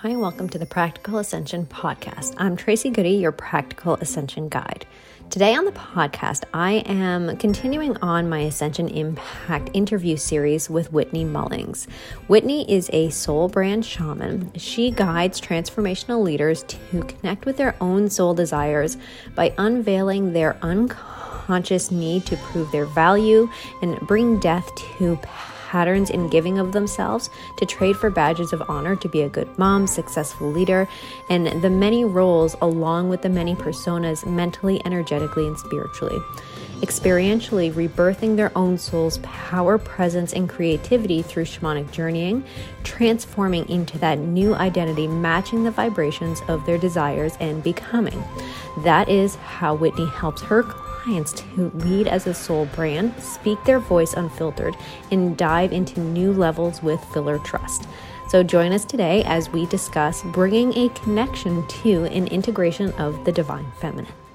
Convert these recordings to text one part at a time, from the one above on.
Hi, and welcome to the Practical Ascension Podcast. I'm Tracy Goody, your Practical Ascension Guide. Today on the podcast, I am continuing on my Ascension Impact interview series with Whitney Mullings. Whitney is a soul brand shaman. She guides transformational leaders to connect with their own soul desires by unveiling their unconscious need to prove their value and bring death to patterns in giving of themselves to trade for badges of honor to be a good mom, successful leader, and the many roles along with the many personas mentally, energetically, and spiritually. Experientially rebirthing their own soul's power, presence, and creativity through shamanic journeying, transforming into that new identity, matching the vibrations of their desires and becoming. That is how Whitney helps her clients to lead as a soul brand, speak their voice unfiltered, and dive into new levels with filler trust. So join us today as we discuss bringing a connection to an integration of the divine feminine.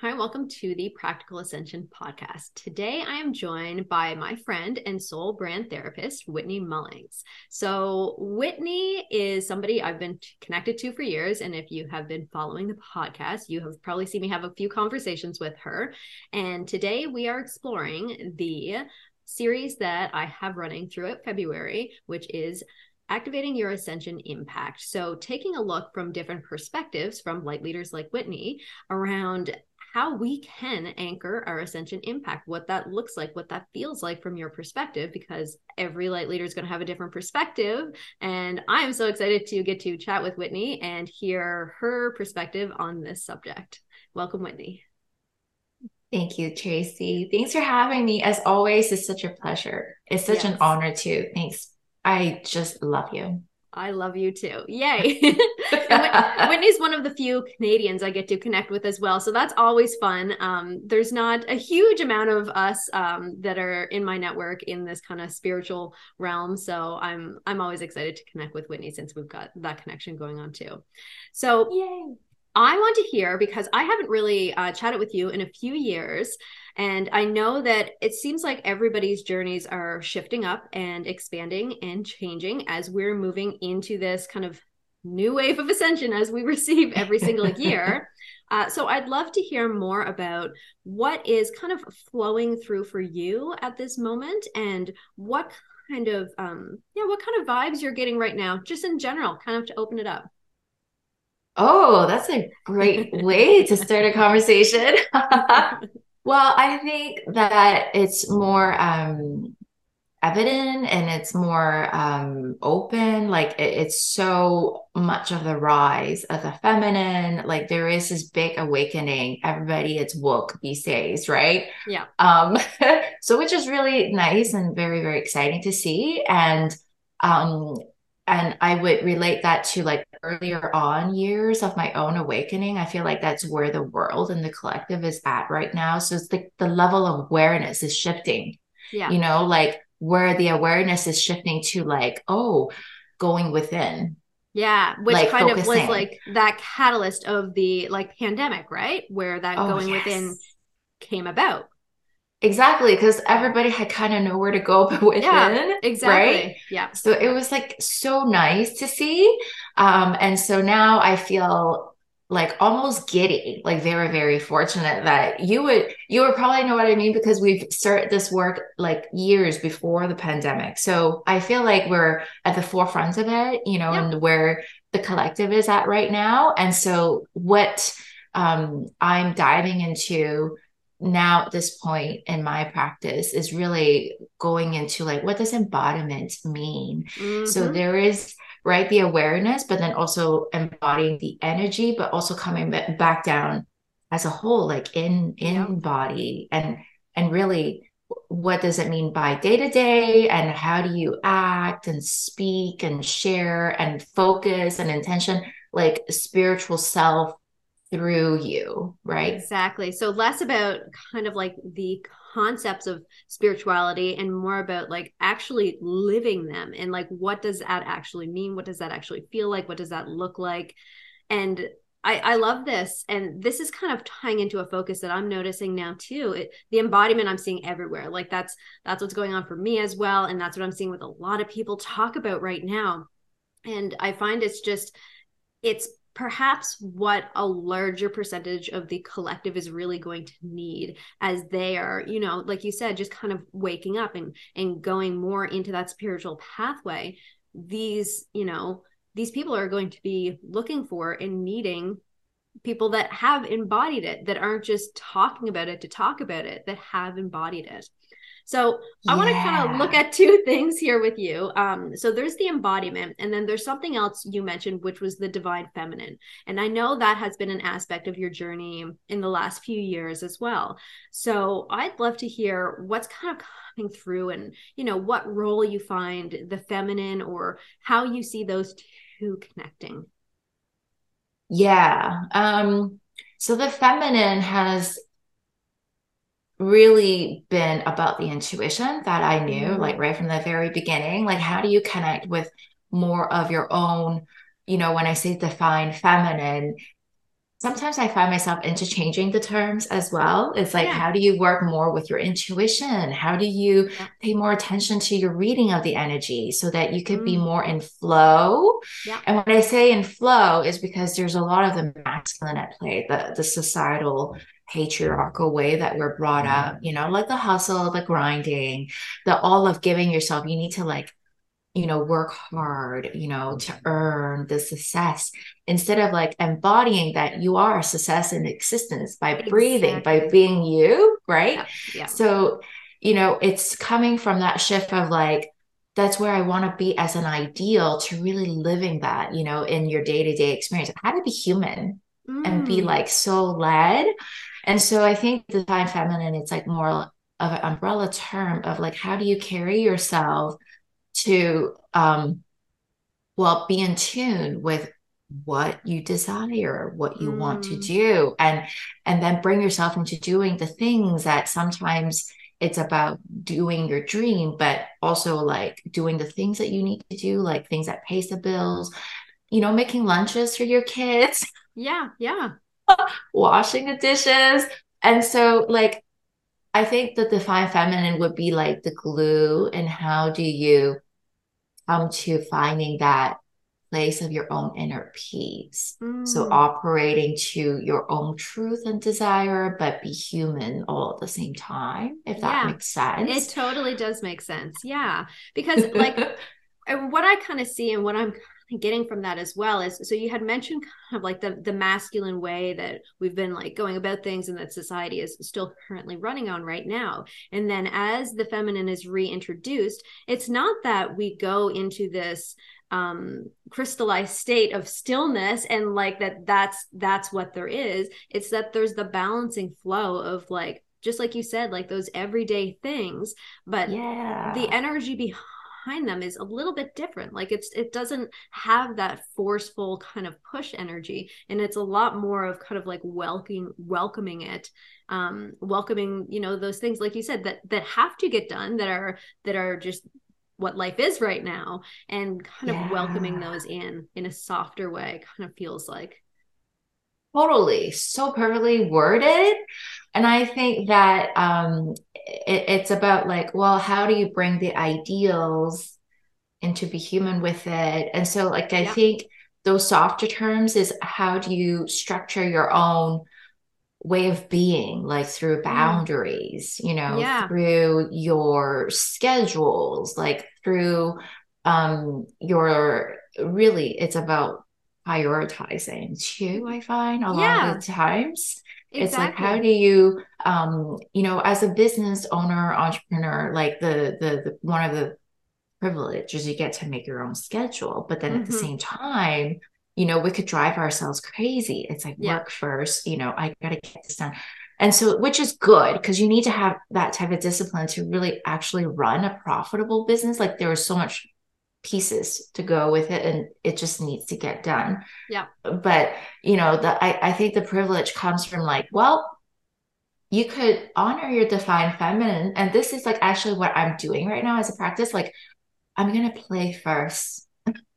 Hi, welcome to the Practical Ascension podcast. Today I am joined by my friend and soul brand therapist, Whitney Mullings. So, Whitney is somebody I've been connected to for years. And if you have been following the podcast, you have probably seen me have a few conversations with her. And today we are exploring the series that I have running throughout February, which is activating your ascension impact. So, taking a look from different perspectives from light leaders like Whitney around how we can anchor our ascension impact, what that looks like, what that feels like from your perspective, because every light leader is going to have a different perspective. And I am so excited to get to chat with Whitney and hear her perspective on this subject. Welcome, Whitney. Thank you, Tracy. Thanks for having me. As always, it's such a pleasure. It's such yes. an honor, too. Thanks. I just love you. I love you too. Yay. Whitney's one of the few Canadians I get to connect with as well. So that's always fun. Um, there's not a huge amount of us um, that are in my network in this kind of spiritual realm. So I'm I'm always excited to connect with Whitney since we've got that connection going on too. So Yay. I want to hear because I haven't really uh, chatted with you in a few years. And I know that it seems like everybody's journeys are shifting up and expanding and changing as we're moving into this kind of new wave of ascension as we receive every single year. Uh, so I'd love to hear more about what is kind of flowing through for you at this moment and what kind of um yeah what kind of vibes you're getting right now just in general kind of to open it up Oh, that's a great way to start a conversation. well, I think that it's more um, evident and it's more um, open. Like it, it's so much of the rise of the feminine. Like there is this big awakening. Everybody is woke these days, right? Yeah. Um, so which is really nice and very, very exciting to see. And um, and I would relate that to like earlier on years of my own awakening. I feel like that's where the world and the collective is at right now. So it's like the level of awareness is shifting. Yeah. You know, like where the awareness is shifting to like, oh, going within. Yeah, which like kind focusing. of was like that catalyst of the like pandemic, right? Where that oh, going yes. within came about. Exactly, because everybody had kind of nowhere to go but within. Yeah, exactly. Right? Yeah. So it was like so nice to see. Um, and so now I feel like almost giddy, like very, very fortunate that you would you would probably know what I mean because we've started this work like years before the pandemic. So I feel like we're at the forefront of it, you know, yeah. and where the collective is at right now. And so what um I'm diving into now at this point in my practice is really going into like what does embodiment mean mm-hmm. so there is right? The awareness but then also embodying the energy but also coming back down as a whole like in in body. And and really what does it mean by day to day and how do you act and speak and share and focus and intention? Like spiritual self through you, right? Exactly. So less about kind of like the concepts of spirituality and more about like actually living them and like what does that actually mean? What does that actually feel like? What does that look like? And I, I love this. And this is kind of tying into a focus that I'm noticing now too. It, the embodiment I'm seeing everywhere. Like that's that's what's going on for me as well. And that's what I'm seeing with a lot of people talk about right now and i find it's just it's perhaps what a larger percentage of the collective is really going to need as they are you know like you said just kind of waking up and and going more into that spiritual pathway these you know these people are going to be looking for and needing people that have embodied it that aren't just talking about it to talk about it that have embodied it so I want to kind of look at two things here with you. Um, so there's the embodiment, and then there's something else you mentioned, which was the divine feminine. And I know that has been an aspect of your journey in the last few years as well. So I'd love to hear what's kind of coming through and, you know, what role you find the feminine or how you see those two connecting. Yeah. Um, so the feminine has really been about the intuition that I knew, mm-hmm. like right from the very beginning. Like, how do you connect with more of your own? You know, when I say divine feminine, sometimes I find myself interchanging the terms as well. It's like, yeah. how do you work more with your intuition? How do you yeah. pay more attention to your reading of the energy so that you could mm. be more in flow? Yeah. And when I say in flow is because there's a lot of the masculine at play, the, the societal patriarchal way that we're brought up, mm-hmm. you know, like the hustle, the grinding, the all of giving yourself. You need to like, you know, work hard, you know, to earn the success instead of like embodying that you are a success in existence by exactly. breathing, by being you, right? Yeah. yeah. So, you know, it's coming from that shift of like, that's where I want to be as an ideal to really living that, you know, in your day to day experience. How to be human mm. and be mm. like so led and so I think the divine feminine, it's like more of an umbrella term of like, how do you carry yourself to, um, well, be in tune with what you desire, what you mm. want to mm. do, and and then bring yourself into doing the things that sometimes it's about doing your dream, but also like doing the things that you need to do, like things that pays the bills, you know, making lunches for your kids. Yeah, yeah. washing the dishes. And so, like, I think the divine feminine would be like the glue. And how do you come to finding that place of your own inner peace? Mm. So, operating to your own truth and desire, but be human all at the same time, if that yeah, makes sense. It totally does make sense. Yeah. Because, like, what I kind of see and what I'm getting from that as well is so you had mentioned kind of like the the masculine way that we've been like going about things and that society is still currently running on right now. And then as the feminine is reintroduced it's not that we go into this um crystallized state of stillness and like that that's that's what there is. It's that there's the balancing flow of like just like you said like those everyday things. But yeah. the energy behind behind them is a little bit different. Like it's it doesn't have that forceful kind of push energy and it's a lot more of kind of like welcoming welcoming it um welcoming you know those things like you said that that have to get done that are that are just what life is right now and kind yeah. of welcoming those in in a softer way kind of feels like. Totally. So perfectly worded and i think that um it, it's about like well how do you bring the ideals and to be human with it and so like i yeah. think those softer terms is how do you structure your own way of being like through mm. boundaries you know yeah. through your schedules like through um your really it's about prioritizing too i find a yeah. lot of the times exactly. it's like how do you um you know as a business owner entrepreneur like the the, the one of the privileges you get to make your own schedule but then mm-hmm. at the mm-hmm. same time you know we could drive ourselves crazy it's like yeah. work first you know i gotta get this done and so which is good because you need to have that type of discipline to really actually run a profitable business like there was so much pieces to go with it and it just needs to get done. Yeah. But you know the I, I think the privilege comes from like well you could honor your divine feminine and this is like actually what i'm doing right now as a practice like i'm gonna play first.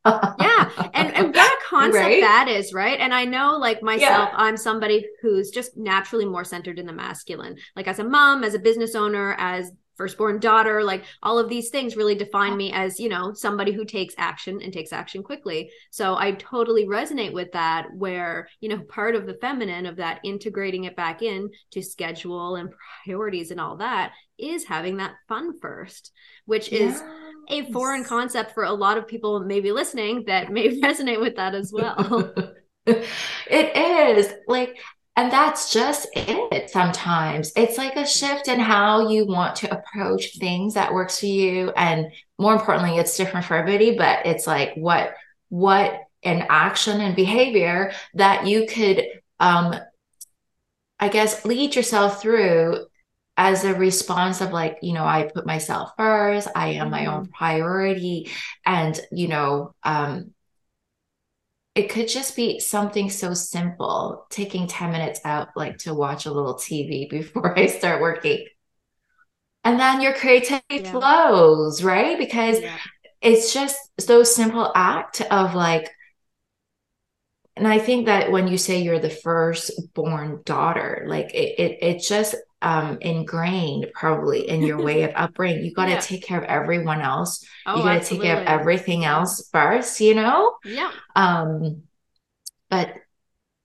Yeah and, and what a concept right? that is right? And i know like myself yeah. i'm somebody who's just naturally more centered in the masculine. Like as a mom as a business owner as firstborn daughter like all of these things really define me as you know somebody who takes action and takes action quickly. So i totally resonate with that where you know part of the feminine of that integrating it back in to schedule and priorities and all that is having that fun first which yes. is a foreign concept for a lot of people maybe listening that may resonate with that as well. It is. Like and that's just it sometimes. It's like a shift in how you want to approach things that works for you. And more importantly, it's different for everybody, but it's like what, what an action and behavior that you could, um, I guess, lead yourself through as a response of like, you know, I put myself first, I am my own mm-hmm. priority. And, you know, um, it could just be something so simple taking 10 minutes out like to watch a little tv before i start working and then your creativity yeah. flows right because yeah. it's just so simple act of like and i think that when you say you're the first born daughter like it it, it just um, ingrained probably in your way of upbringing. You got to yeah. take care of everyone else. Oh, you got to take care of everything else first, you know? Yeah. Um, but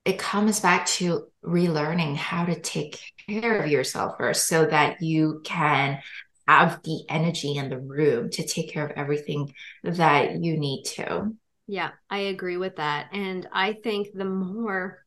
it comes back to relearning how to take care of yourself first so that you can have the energy in the room to take care of everything that you need to. Yeah, I agree with that. And I think the more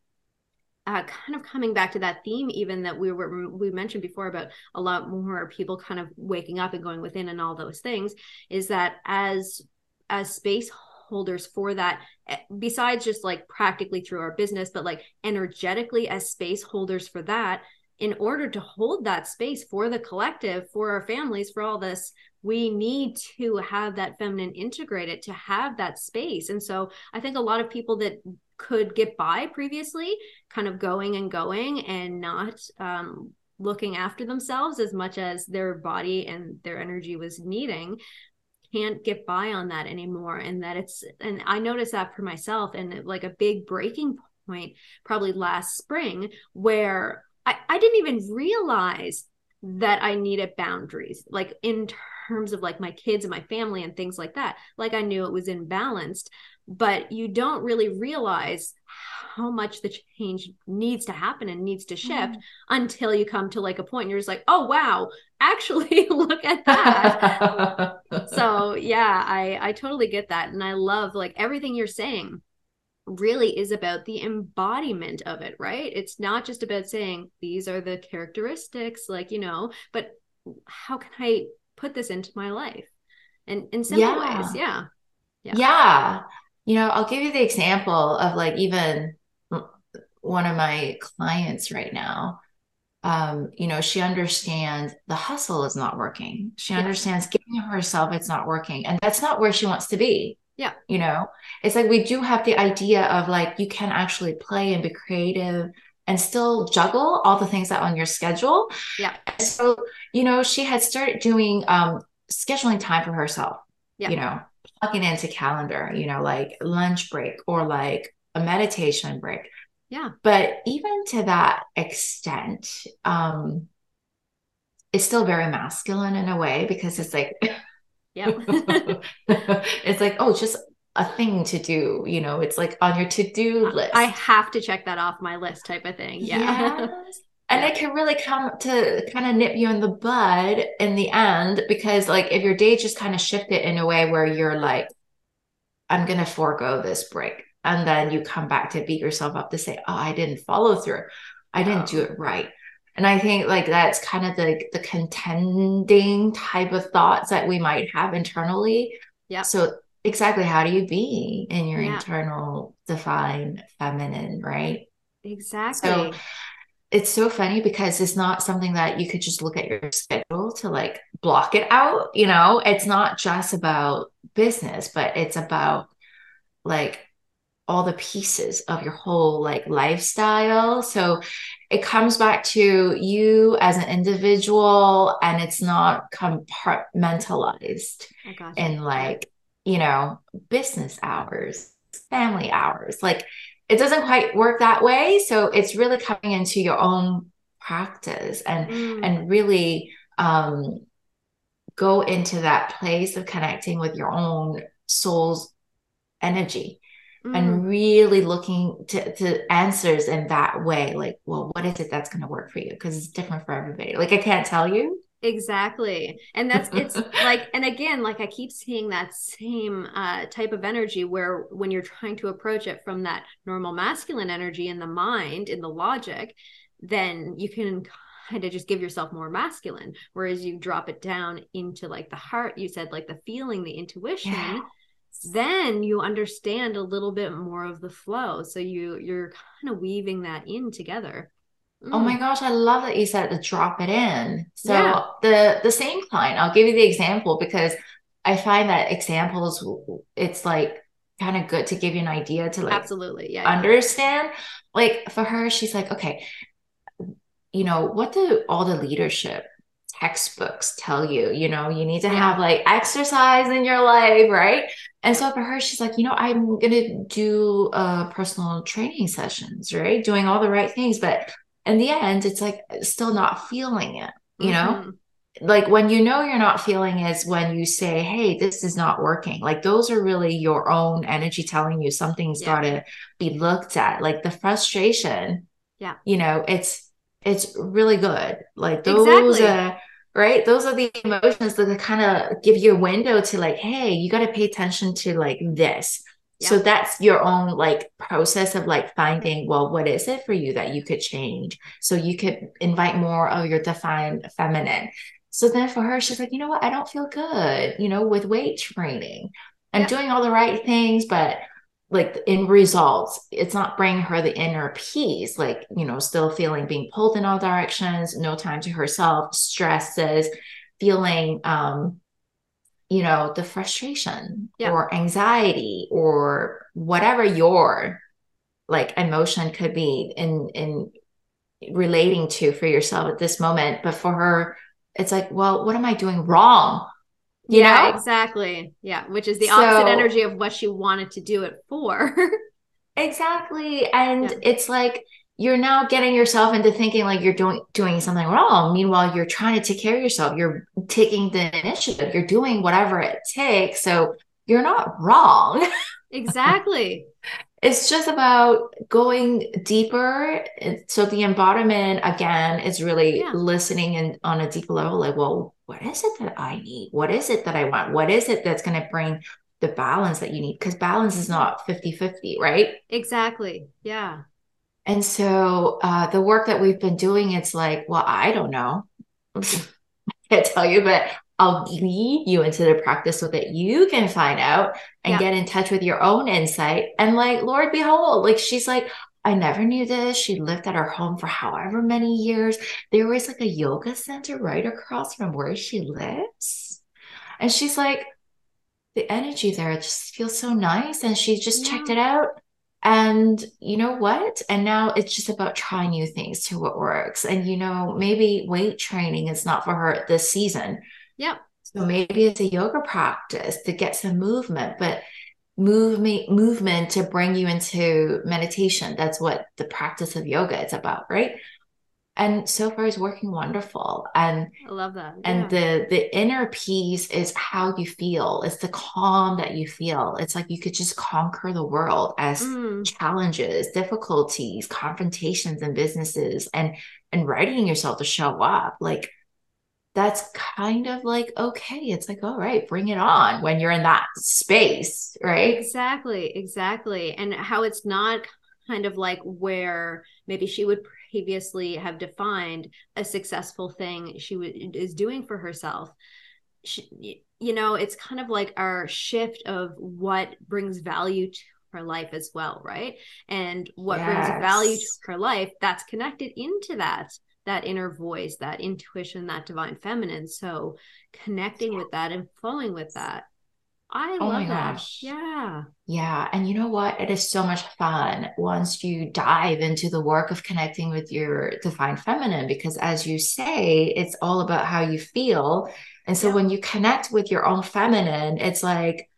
uh, kind of coming back to that theme even that we were we mentioned before about a lot more people kind of waking up and going within and all those things is that as as space holders for that eh, besides just like practically through our business but like energetically as space holders for that in order to hold that space for the collective for our families for all this we need to have that feminine integrated to have that space. And so i think a lot of people that could get by previously, kind of going and going and not um, looking after themselves as much as their body and their energy was needing can't get by on that anymore. And that it's and i noticed that for myself and like a big breaking point probably last spring where i, I didn't even realize that i needed boundaries like in terms of like my kids and my family and things like that. Like i knew it was imbalanced but you don't really realize how much the change needs to happen and needs to shift mm. until you come to like a point and you're just like oh wow actually look at that. So yeah i i totally get that and i love like everything you're saying really is about the embodiment of it right? It's not just about saying these are the characteristics like you know but how can i put this into my life and in simple yeah. ways yeah yeah yeah you know, I'll give you the example of like even one of my clients right now. Um, you know, she understands the hustle is not working. She yeah. understands giving herself it's not working. And that's not where she wants to be. Yeah. You know, it's like we do have the idea of like you can actually play and be creative and still juggle all the things that on your schedule. Yeah. so, you know, she had started doing um scheduling time for herself. Yeah. You know, plugging into calendar, you know, like lunch break or like a meditation break. Yeah. But even to that extent, um, it's still very masculine in a way because it's like, yeah, it's like, oh, just a thing to do, you know, it's like on your to do list. I have to check that off my list type of thing. Yeah. Yes and it can really come to kind of nip you in the bud in the end because like if your day just kind of shifted in a way where you're like i'm gonna forego this break and then you come back to beat yourself up to say oh i didn't follow through i didn't oh. do it right and i think like that's kind of the the contending type of thoughts that we might have internally yeah so exactly how do you be in your yeah. internal divine feminine right exactly so it's so funny because it's not something that you could just look at your schedule to like block it out. You know, it's not just about business, but it's about like all the pieces of your whole like lifestyle. So it comes back to you as an individual and it's not compartmentalized in like, you know, business hours, family hours. Like it doesn't quite work that way. So it's really coming into your own practice and mm. and really um go into that place of connecting with your own soul's energy mm. and really looking to, to answers in that way like well what is it that's going to work for you because it's different for everybody like i can't tell you exactly. And that's it's like and again like i keep seeing that same uh, type of energy where when you're trying to approach it from that normal masculine energy in the mind in the logic then you can kind of just give yourself more masculine whereas you drop it down into like the heart you said like the feeling the intuition yeah. then you understand a little bit more of the flow. So you you're kind of weaving that in together mm. Oh my mm. gosh, I love that you said to drop it in. So yeah. the the same client, I'll give you the example because I find that examples it's like kind of good to give you an idea to like absolutely yeah understand. Yeah. Like for her, she's like, okay, you know, what do all the leadership textbooks tell you? You know, you need to have like exercise in your life, right? And so for her, she's like, you know, I'm going to do uh, personal training sessions, right? Doing all the right things. But in the end, it's like still not feeling it, you mm-hmm. know? Like when you know you're not feeling is when you say, Hey, this is not working. Like those are really your own energy telling you something's yeah. got to be looked at. Like the frustration. Yeah. You know, it's, it's really good. Like those exactly. uh, right? Those are the emotions that kind of give you a window to like, hey, you got to pay attention to like this. Yeah. So that's your own like process of like finding, well, what is it for you that you could change? So you could invite more of your divine feminine. So then for her, she's like, you know what? I don't feel good, you know, with weight training. I'm yeah. doing all the right things, but like in results it's not bringing her the inner peace like you know still feeling being pulled in all directions no time to herself stresses feeling um you know the frustration yeah. or anxiety or whatever your like emotion could be in in relating to for yourself at this moment but for her it's like well what am i doing wrong you yeah, know? exactly. Yeah, which is the so, opposite energy of what she wanted to do it for. exactly. And yeah. it's like you're now getting yourself into thinking like you're doing doing something wrong. Meanwhile, you're trying to take care of yourself. You're taking the initiative. You're doing whatever it takes. So you're not wrong. exactly. it's just about going deeper. So the embodiment again is really yeah. listening and on a deep level, like, well, what is it that I need? What is it that I want? What is it that's going to bring the balance that you need? Because balance is not 50 50, right? Exactly. Yeah. And so uh, the work that we've been doing, it's like, well, I don't know. I can't tell you, but I'll lead you into the practice so that you can find out and yeah. get in touch with your own insight. And like, Lord, behold, like she's like, I never knew this. She lived at her home for however many years. There was like a yoga center right across from where she lives. And she's like, the energy there just feels so nice. And she just yeah. checked it out. And you know what? And now it's just about trying new things to what works. And you know, maybe weight training is not for her this season. Yep. So maybe it's a yoga practice to get some movement, but movement movement to bring you into meditation that's what the practice of yoga is about right and so far is working wonderful. And i love that. yeah. and the the inner peace is how you feel. It's the calm that you feel. It's like you could just conquer the world as mm. challenges difficulties confrontations and businesses and and writing yourself to show up. Like that's kind of like okay it's like all right bring it on when you're in that space right? Exactly exactly. And how it's not kind of like where maybe she would previously have defined a successful thing she w- is doing for herself she, you know it's kind of like our shift of what brings value to her life as well right and what yes. brings value to her life that's connected into that that inner voice, that intuition, that divine feminine. So connecting with that and flowing with that. I oh love that. Gosh. Yeah. Yeah. And you know what? It is so much fun once you dive into the work of connecting with your divine feminine, because as you say, it's all about how you feel. And so yeah. when you connect with your own feminine, it's like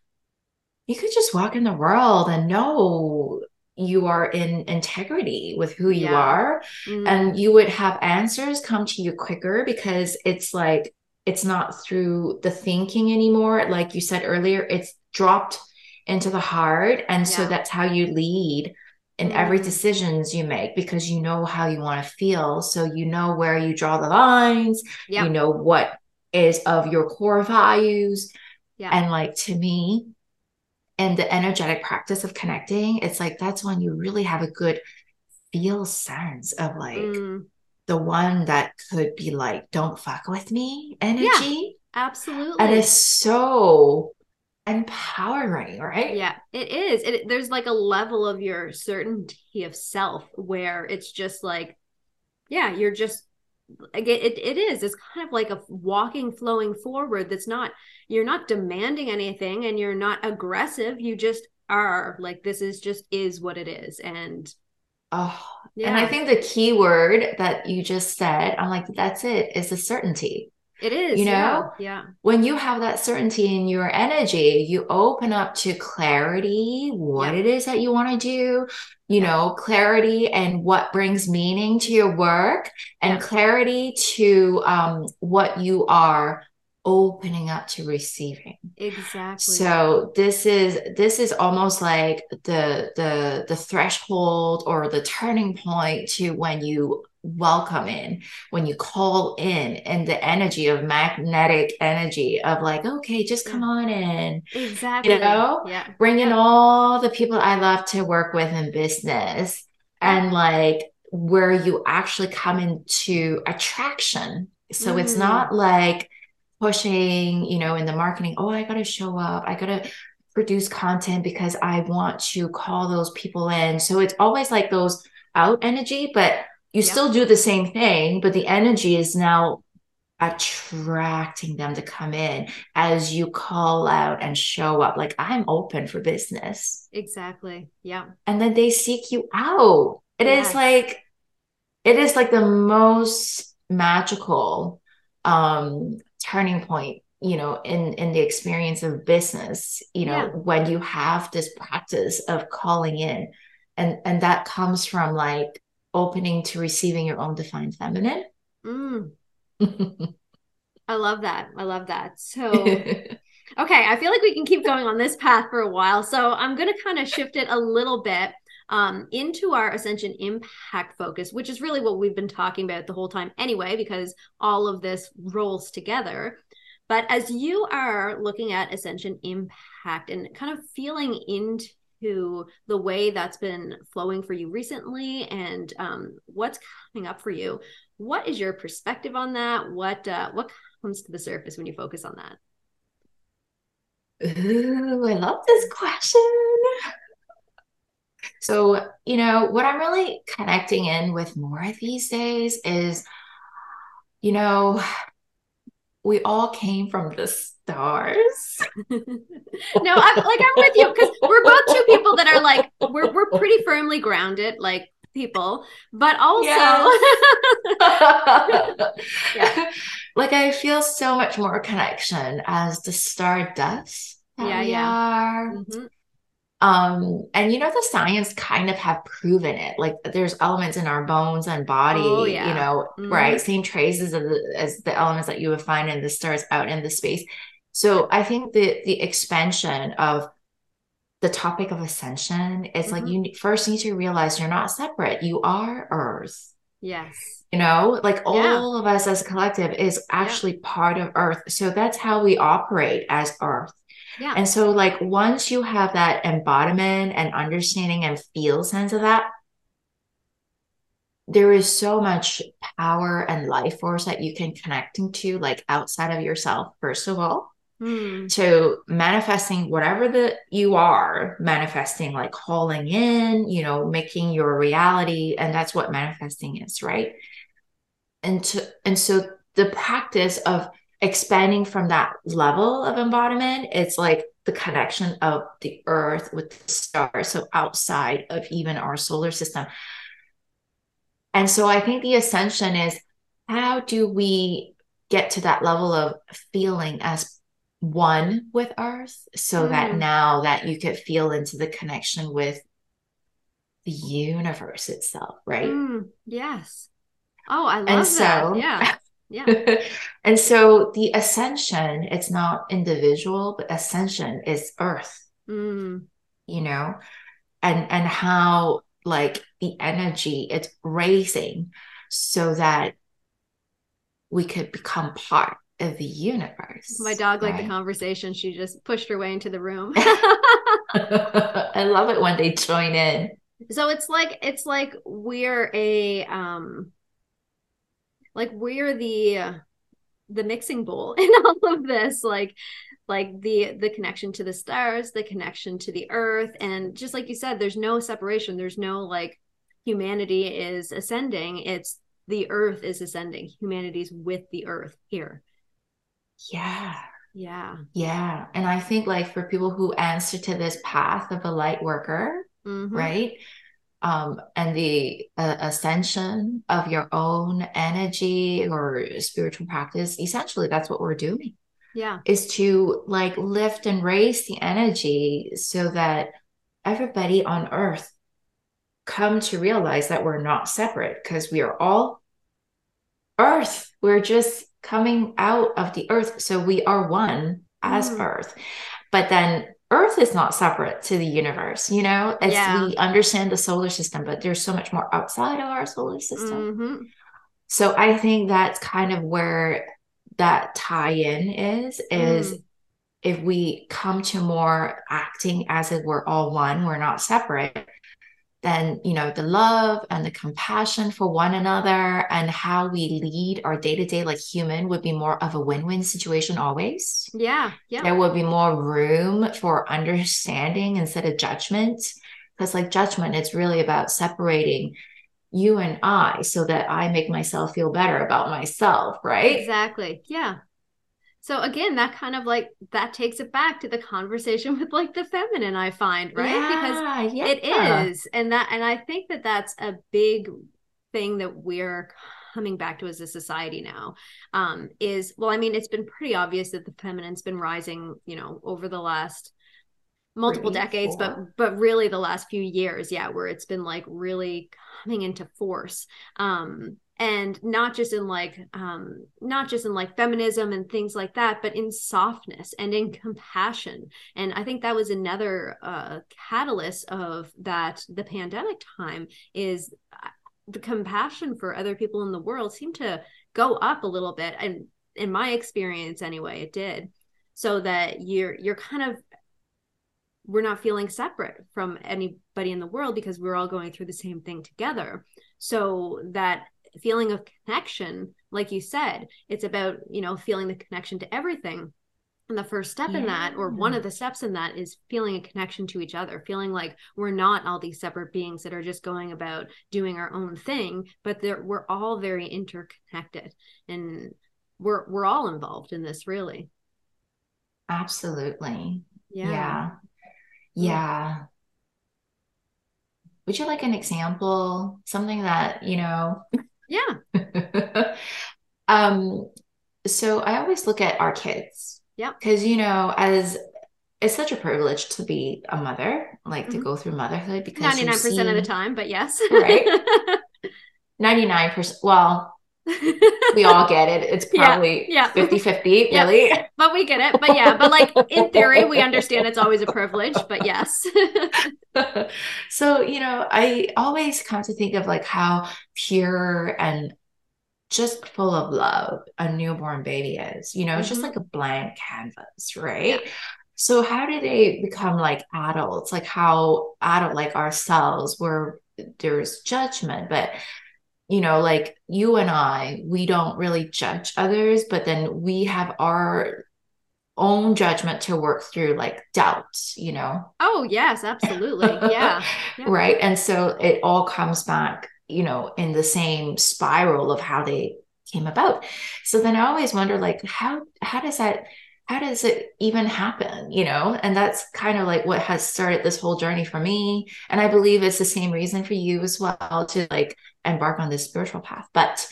you could just walk in the world and know you are in integrity with who you yeah. are mm. and you would have answers come to you quicker because it's like it's not through the thinking anymore. Like you said earlier, it's dropped into the heart. And yeah. so that's how you lead in mm. every decisions you make because you know how you want to feel. So you know where you draw the lines, yep. you know what is of your core values. Yeah. And like to me, and the energetic practice of connecting, it's like that's when you really have a good feel sense of like mm. The one that could be like, don't fuck with me energy. Yeah, absolutely. And it's so empowering, right? Yeah, it is. It, there's like a level of your certainty of self where it's just like, yeah, you're just it, it, it is it's kind of like a walking flowing forward that's not you're not demanding anything and you're not aggressive you just are like this is just is what it is and oh yeah. and i think the key word that you just said i'm like that's it is the certainty it is, you know, yeah, yeah. When you have that certainty in your energy, you open up to clarity, what yeah. it is that you want to do, you yeah. know, clarity and what brings meaning to your work, and clarity to um, what you are opening up to receiving. Exactly. So this is this is almost like the the the threshold or the turning point to when you welcome in when you call in and the energy of magnetic energy of like okay just come on in. Exactly. you know yeah. bring in all the people i love to work with in business and like where you actually come into attraction. So mm. it's not like pushing you know in the marketing oh i gotta show up. I gotta produce content because i want to call those people in. So it's always like those out energy but you still do the same thing, but the energy is now attracting them to come in as you call out and show up. Like i'm open for business. Exactly. Yeah. And then they seek you out. It yes. is like it is like the most magical um turning point you know in in the experience of business you know yeah. when you have this practice of calling in and and that comes from like opening to receiving your own divine feminine. Mm. I love that. I love that. So, okay, I feel like we can keep going on this path for a while. So, I'm going to kind of shift it a little bit um, into our Ascension Impact focus, which is really what we've been talking about the whole time anyway, because all of this rolls together. But as you are looking at Ascension Impact and kind of feeling into to the way that's been flowing for you recently and um, what's coming up for you. What is your perspective on that? What uh, what comes to the surface when you focus on that? Ooh, I love this question. So, you know, what I'm really connecting in with more these days is, you know, we all came from the stars. no, I'm like I'm with you because we're both two people that are like we're we're pretty firmly grounded, like people, but also yeah. like I feel so much more connection as the star does. Yeah, yeah. Mm-hmm. Um, and you know, the science kind of have proven it. Like there's elements in our bones and body, oh, yeah. you know, mm-hmm. right? Same traces of the, as the elements that you would find in the stars out in the space. So I think the the expansion of the topic of ascension is mm-hmm. like you first need to realize you're not separate. You are Earth. Yes. You know, like all yeah. of us as a collective is actually yeah. part of Earth. So that's how we operate as Earth. Yeah. And so, like, once you have that embodiment and understanding and feel sense of that, there is so much power and life force that you can connect into, like outside of yourself, first of all. Mm. To manifesting whatever that you are manifesting, like calling in, you know, making your reality, and that's what manifesting is, right? And to and so the practice of expanding from that level of embodiment, it's like the connection of the earth with the stars, so outside of even our solar system. And so I think the ascension is how do we get to that level of feeling as one with earth so mm. that now that you could feel into the connection with the universe itself, right? Mm, yes. Oh, I love and that. So, yeah. Yeah. and so the ascension, it's not individual, but ascension is earth. Mm. You know, and and how like the energy it's raising so that we could become part of the universe. My dog liked the conversation. She just pushed her way into the room. I love it when they join in. So it's like it's like we're a um like we're the uh, the mixing bowl in all of this like like the the connection to the stars the connection to the earth and just like you said there's no separation. There's no like humanity is ascending. It's the earth is ascending. Humanity's with the earth here. Yeah. Yeah. Yeah. And i think like for people who answer to this path of a light worker mm-hmm. right um, and the uh, ascension of your own energy or spiritual practice essentially that's what we're doing. Yeah. Is to like lift and raise the energy so that everybody on earth come to realize that we're not separate because we are all earth. We're just coming out of the earth so we are one as mm. earth. But then earth is not separate to the universe you know as yeah. we understand the solar system but there's so much more outside of our solar system mm-hmm. so i think that's kind of where that tie-in is is mm. if we come to more acting as if we're all one we're not separate then you know the love and the compassion for one another and how we lead our day-to-day like human would be more of a win-win situation always yeah yeah there would be more room for understanding instead of judgment because like judgment it's really about separating you and I so that I make myself feel better about myself, right? Exactly. Yeah. So again, that kind of like that takes it back to the conversation with like the feminine I find, right? Yeah, because yeah. it is. And that and I think that that's a big thing that we're coming back to as a society now um is well i mean it's been pretty obvious that the feminine's been rising you know over the last multiple decades but but really the last few years yeah where it's been like really coming into force um and not just in like um not just in like feminism and things like that but in softness and in compassion. And i think that was another uh catalyst of that the pandemic time is uh, the compassion for other people in the world seemed to go up a little bit and in my experience anyway it did. So that you're you're kind of we're not feeling separate from anybody in the world because we're all going through the same thing together. So that feeling of connection like you said it's about you know feeling the connection to everything and the first step yeah. in that or one of the steps in that is feeling a connection to each other feeling like we're not all these separate beings that are just going about doing our own thing but that we're all very interconnected and we're we're all involved in this really absolutely yeah, yeah. Yeah. Would you like an example? Something that, you know, yeah. um, so I always look at our kids. Yeah. Because, you know, as it's such a privilege to be a mother, like mm-hmm. to go through motherhood because 99% see, of the time, but yes. right. 99%. Well, we all get it. It's probably yeah, yeah. 50 50, really. But we get it. But yeah, but like in theory, we understand it's always a privilege, but yes. so, you know, I always come to think of like how pure and just full of love a newborn baby is. You know, it's mm-hmm. just like a blank canvas, right? Yeah. So, how do they become like adults? Like how adult like ourselves, where there's judgment, but you know, like you and I, we don't really judge others, but then we have our own judgment to work through like doubts, you know? Oh, yes, absolutely. Yeah. yeah. Right. And so it all comes back, you know, in the same spiral of how they came about. So then I always wonder like how how does that how does it even happen you know? And that's kind of like what has started this whole journey for me. And i believe it's the same reason for you as well to like embark on this spiritual path. But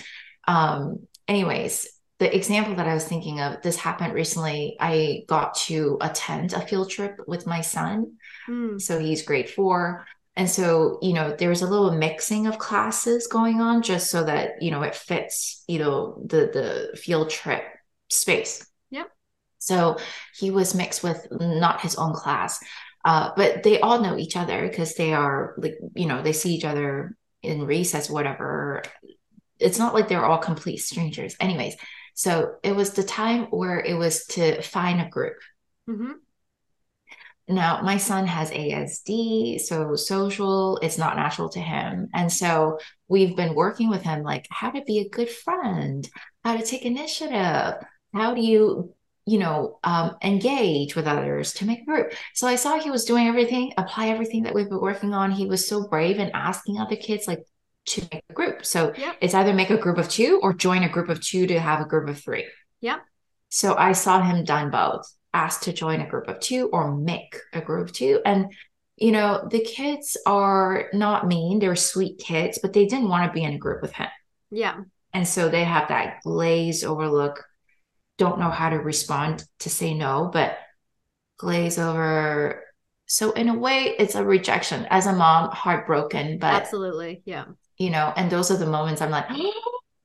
um anyways the example that i was thinking of this happened recently. I got to attend a field trip with my son. Mm. so he's grade four. And so you know there's a little mixing of classes going on just so that you know it fits you know the the field trip space so he was mixed with not his own class uh, but they all know each other because they are like you know they see each other in recess whatever it's not like they're all complete strangers anyways so it was the time where it was to find a group mm-hmm. Now, my son has ASD, so social, it's not natural to him. And so we've been working with him like how to be a good friend, how to take initiative, how do you, you know, um, engage with others to make a group. So I saw he was doing everything, apply everything that we've been working on. He was so brave and asking other kids like to make a group. So yeah. it's either make a group of two or join a group of two to have a group of three. Yeah. So I saw him done both asked to join a group of two or make a group of two. And, you know, the kids are not mean, they're sweet kids, but they didn't want to be in a group with him. Yeah. And so they have that glaze overlook, don't know how to respond to say no, but glaze over. So in a way, it's a rejection. As a mom, heartbroken, but absolutely. Yeah. You know, and those are the moments I'm like,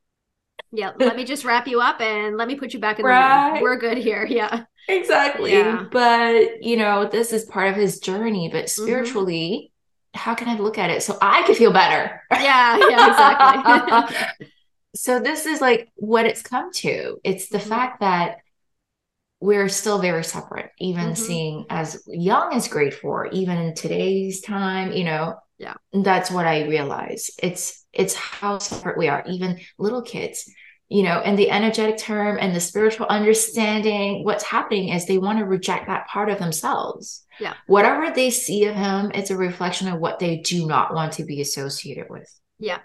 yeah, let me just wrap you up and let me put you back in right. the room. We're good here. Yeah. Exactly. Yeah. But, you know, this is part of his journey, but mm-hmm. spiritually, mm-hmm. how can I look at it so I can feel better? Yeah, yeah, exactly. so this is like what it's come to. It's the mm-hmm. fact that we're still very separate, even mm-hmm. seeing as young as grade four, even in today's time, you know. Yeah. That's what I realize. It's it's how separate we are, even little kids you know, and the energetic term and the spiritual understanding, what's happening is they want to reject that part of themselves. Yeah. Whatever they see of him, it's a reflection of what they do not want to be associated with. Yeah.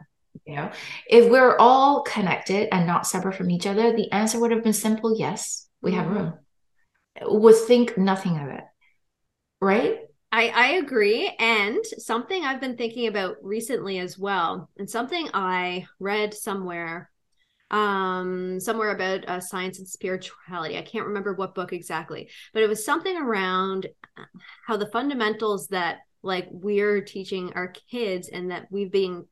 You know, if we're all connected and not separate from each other, the answer would have been simple yes, we mm-hmm. have room. Would think nothing of it. Right? I, I agree. And something I've been thinking about recently as well, and something I read somewhere um somewhere about uh, science and spirituality i can't remember what book exactly but it was something around uh, how the fundamentals that like we're teaching our kids and that we've been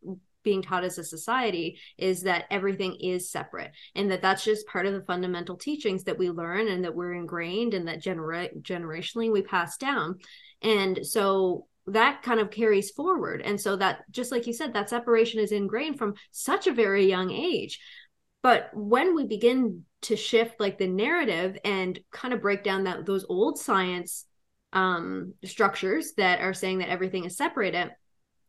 being taught as a society is that everything is separate and that that's just part of the fundamental teachings that we learn and that we're ingrained and that genera- generationally we pass down. And so that kind of carries forward. And so that just like you said that separation is ingrained from such a very young age. But when we begin to shift like the narrative and kind of break down that those old science um, structures that are saying that everything is separated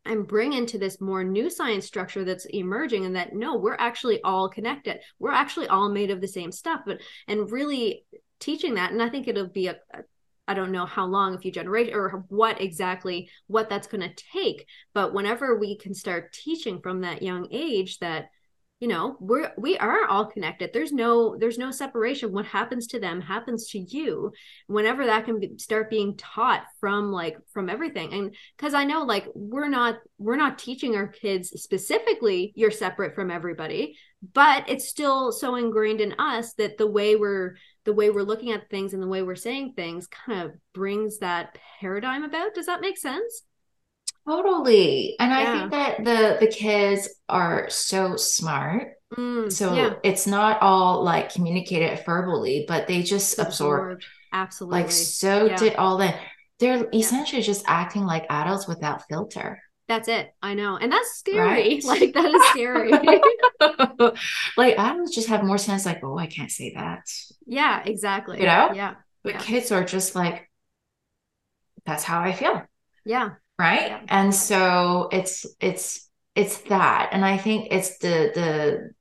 and bring into this more new science structure that's emerging and that no we're actually all connected we're actually all made of the same stuff but and really teaching that and i think it'll be a, a I don't know how long, a few generations, or what exactly what that's going to take. But whenever we can start teaching from that young age that you know we're we are all connected. There's no there's no separation. What happens to them happens to you. Whenever that can be, start being taught from like from everything. And because i know like we're not we're not teaching our kids specifically you're separate from everybody but it's still so ingrained in us that the way we're the way we're looking at things and the way we're saying things kind of brings that paradigm about. Does that make sense Totally. And yeah. I think that the the kids are so smart. Mm, so yeah. it's not all like communicated verbally, but they just absorb. Absolutely. Like soaked yeah. it all in. They're essentially just acting like adults without filter. That's it. I know. And that's scary. Right? Like that is scary. like adults just have more sense like, oh, I can't say that. Yeah, exactly. You know? Yeah. But kids are just like, that's how I feel. Yeah right yeah. and so it's it's it's that and i think it's the the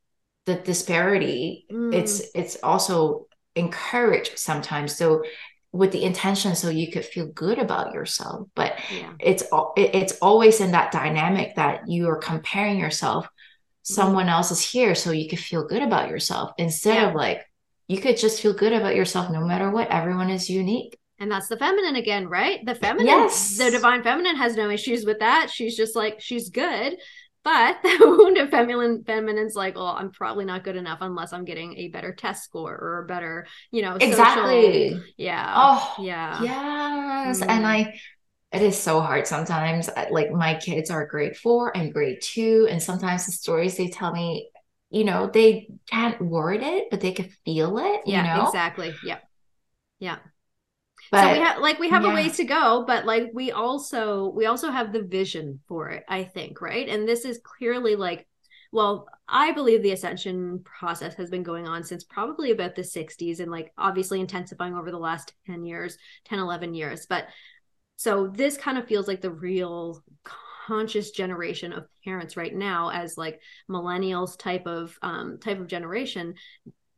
the disparity mm. it's it's also encouraged sometimes so with the intention so you could feel good about yourself but yeah. it's it's always in that dynamic that you are comparing yourself someone mm. else is here so you could feel good about yourself instead yeah. of like you could just feel good about yourself no matter what everyone is unique and that's the feminine again, right? The feminine, yes. the divine feminine has no issues with that. She's just like, she's good. But the wounded feminine feminine's like, well, I'm probably not good enough unless I'm getting a better test score or a better, you know, exactly. Social, yeah. Oh, yeah. Yes. Mm. And I it is so hard sometimes. Like my kids are grade four and grade two, and sometimes the stories they tell me, you know, they can't word it, but they can feel it. Yeah, you know? exactly. Yeah, yeah. But, so we have like we have yeah. a ways to go, but like we also we also have the vision for it. I think right, and this is clearly like well, I believe the ascension process has been going on since probably about the 60s and like obviously intensifying over the last 10 years, 10, 11 years. But so this kind of feels like the real conscious generation of parents right now as like millennials type of um, type of generation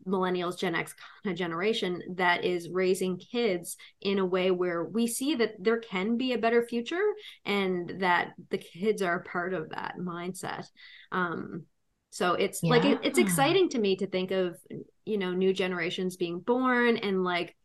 millennials gen x kind of generation that is raising kids in a way where we see that there can be a better future and that the kids are part of that mindset um so it's yeah. like it, it's exciting to me to think of you know new generations being born and like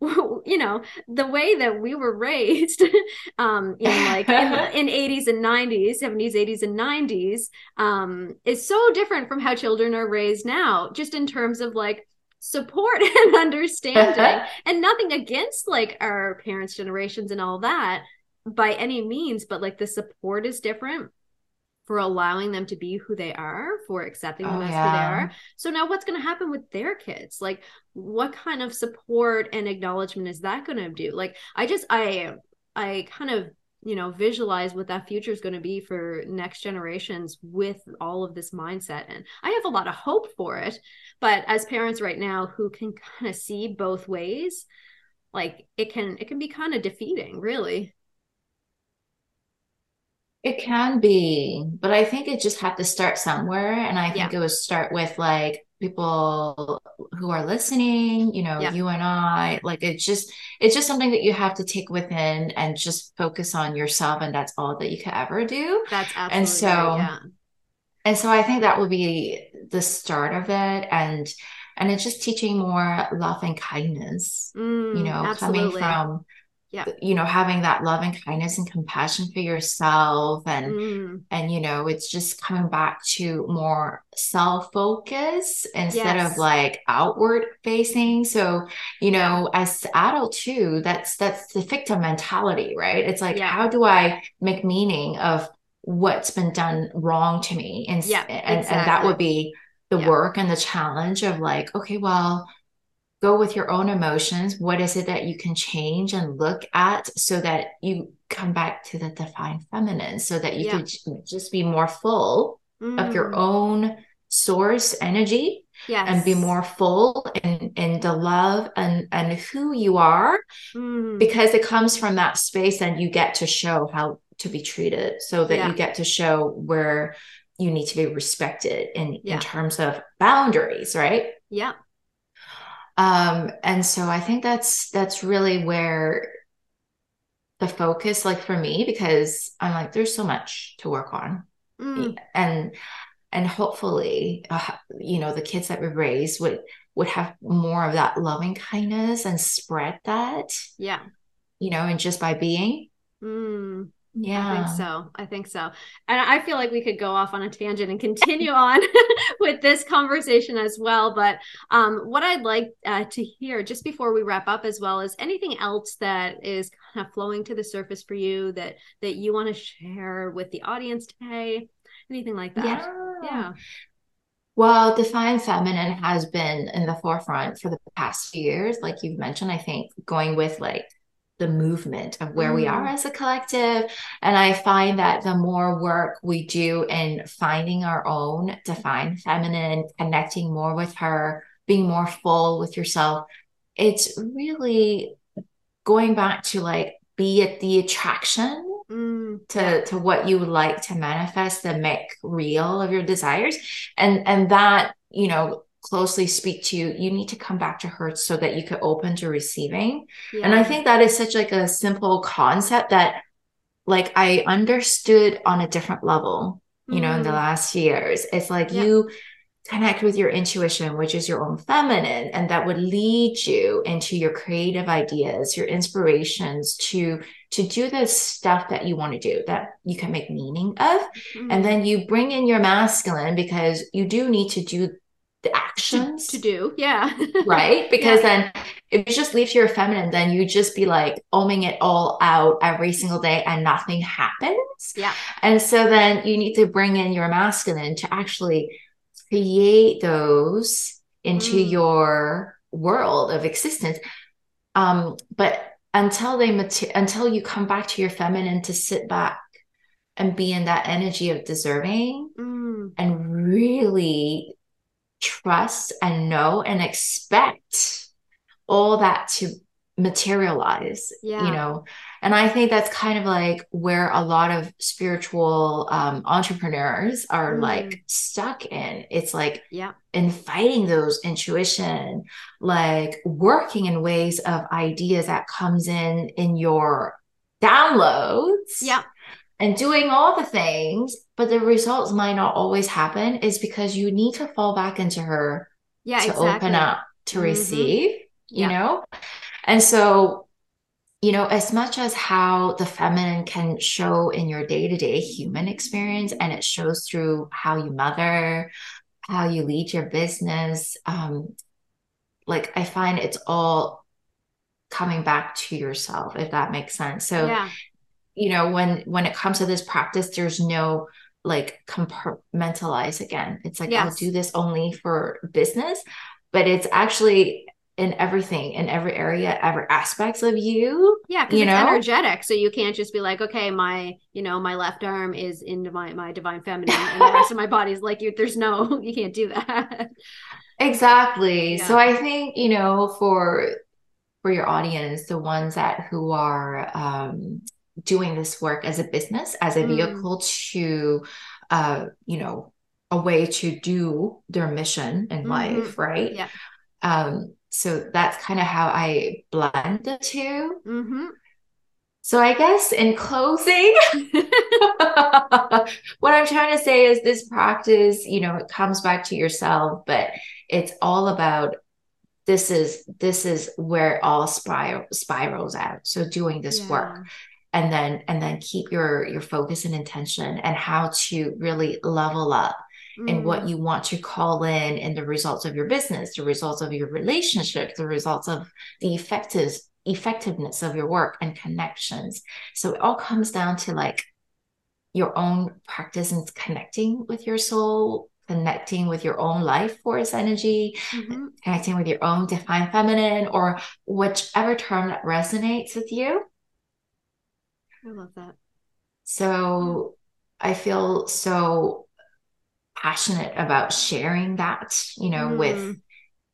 you know the way that we were raised um in like in, in 80s and 90s 70s 80s and 90s um is so different from how children are raised now just in terms of like support and understanding. And nothing against like our parents generations and all that by any means but like the support is different for allowing them to be who they are, for accepting oh, them oh, as yeah. who they are. So now what's going to happen with their kids? Like what kind of support and acknowledgement is that going to do? Like I just I I kind of you know visualize what that future is going to be for next generations with all of this mindset and i have a lot of hope for it but as parents right now who can kind of see both ways like it can it can be kind of defeating really it can be, but I think it just had to start somewhere. And I think yeah. it would start with like people who are listening, you know, yeah. you and I, like it's just, it's just something that you have to take within and just focus on yourself. And that's all that you could ever do. That's absolutely and so, right, yeah. and so I think that will be the start of it. And, and it's just teaching more love and kindness, mm, you know, absolutely. coming from yeah you know having that love and kindness and compassion for yourself and mm. and you know it's just coming back to more self focus instead yes. of like outward facing so you know as adult too that's that's the victim mentality right it's like yeah. how do i make meaning of what's been done wrong to me and yeah, and, exactly. and that would be the yeah. work and the challenge of like okay well go with your own emotions. What is it that you can change and look at so that you come back to the divine feminine so that you yeah. could just be more full mm. of your mm. own source energy yes. and be more full in, in the love and, and who you are mm. because it comes from that space and you get to show how to be treated so that yeah. you get to show where you need to be respected in, yeah. in terms of boundaries, right? Yeah. Um, and so I think that's that's really where the focus, like for me, because I'm like, there's so much to work on, mm. and and hopefully, uh, you know, the kids that we raise would would have more of that loving kindness and spread that, yeah, you know, and just by being. Mm. Yeah. I think so. I think so. And I feel like we could go off on a tangent and continue on with this conversation as well. But um, what I'd like uh, to hear just before we wrap up as well is anything else that is kind of flowing to the surface for you that that you want to share with the audience today? Anything like that? Yeah. yeah. Well, Divine Feminine has been in the forefront for the past few years, like you've mentioned. I think going with like the movement of where mm. we are mm. as a collective. And I find that the more work we do in finding our own divine feminine, connecting more with her, being more full with yourself, it's really going back to like be it the attraction mm. to to what you would like to manifest and make real of your desires and and that you know closely speak to you you need to come back to her so that you could open to receiving yeah. and i think that is such like a simple concept that like i understood on a different level you mm-hmm. know in the mm-hmm. last years it's like yeah. you connect with your intuition which is your own feminine and that would lead you into your creative ideas your inspirations to to do the stuff that you want to do that you can make meaning of mm-hmm. and then you bring in your masculine because you do need to do the actions to, to do. Yeah. right. Because yeah. then if you just leave to your feminine, then you just be like oming it all out every single day and nothing happens. Yeah. And so then you need to bring in your masculine to actually create those into mm. your world of existence. Um, but until they mater- until you come back to your feminine to sit back and be in that energy of deserving mm. and really trust and know and expect all that to materialize yeah. you know and i think that's kind of like where a lot of spiritual um, entrepreneurs are mm. like stuck in it's like yeah inviting those intuition like working in ways of ideas that comes in in your downloads yeah and doing all the things but the results might not always happen is because you need to fall back into her yeah to exactly. open up to mm-hmm. receive you yeah. know and so you know as much as how the feminine can show in your day-to-day human experience and it shows through how you mother how you lead your business um like i find it's all coming back to yourself if that makes sense so yeah. You know when when it comes to this practice there's no like compartmentalize again it's like yes. i'll do this only for business but it's actually in everything in every area every aspects of you yeah because it's know? energetic so you can't just be like okay my you know my left arm is in my, my divine feminine and the rest of my body is like you there's no you can't do that exactly yeah. so i think you know for for your audience the ones that who are um doing this work as a business as a mm. vehicle mm. to uh you know a way to do their mission in mm-hmm. life right yeah um so that's kind of how I blend the 2 mm-hmm. So I guess in closing, what I'm trying to say is this practice, you know, it comes back to yourself, but it's all about this is this is where it all spiral spirals out. So doing this yeah. work and then and then keep your your focus and intention and how to really level up mm. and what you want to call in in the results of your business, the results of your relationship, the results of the effective effectiveness of your work and connections. So it all comes down to like your own practice and connecting with your soul, connecting with your own life force energy, mm-hmm. connecting with your own divine feminine, or whichever term that resonates with you. I love that. So I feel so passionate about sharing that, you know, mm. with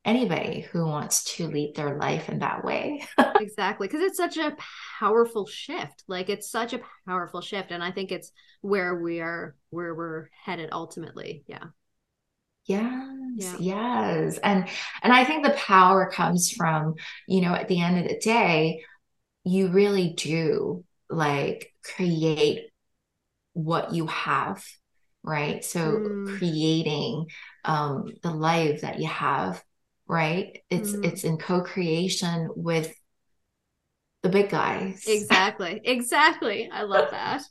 anybody who wants to lead their life in that way. exactly. Because it's such a powerful shift. Like it's such a powerful shift. And I think it's where we are, where we're headed ultimately. Yeah. Yes, yeah. yes. And and I think the power comes from, you know, at the end of the day, you really do like create what you have right? So mm. creating um, the life that you have, right? It's mm. it's in co-creation with the big guys. Exactly. Exactly. I love that.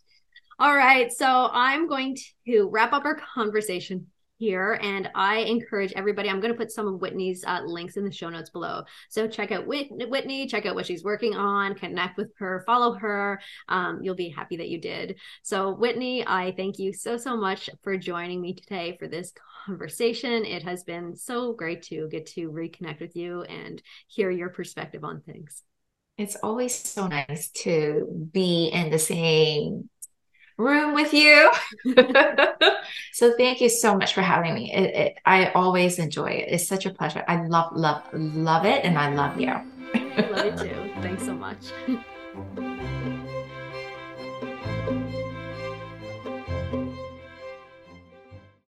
All right. So I'm going to wrap up our conversation here. And I encourage everybody, I'm going to put some of Whitney's uh, links in the show notes below. So check out Whit- Whitney, check out what she's working on, connect with her, follow her. Um, you'll be happy that you did. So, Whitney, I thank you so, so much for joining me today for this conversation. It has been so great to get to reconnect with you and hear your perspective on things. It's always so nice to be in the same room with you. so thank you so much for having me. It, it, I always enjoy it. It's such a pleasure. I love, love, love it, and I love you. love you too. Thanks so much.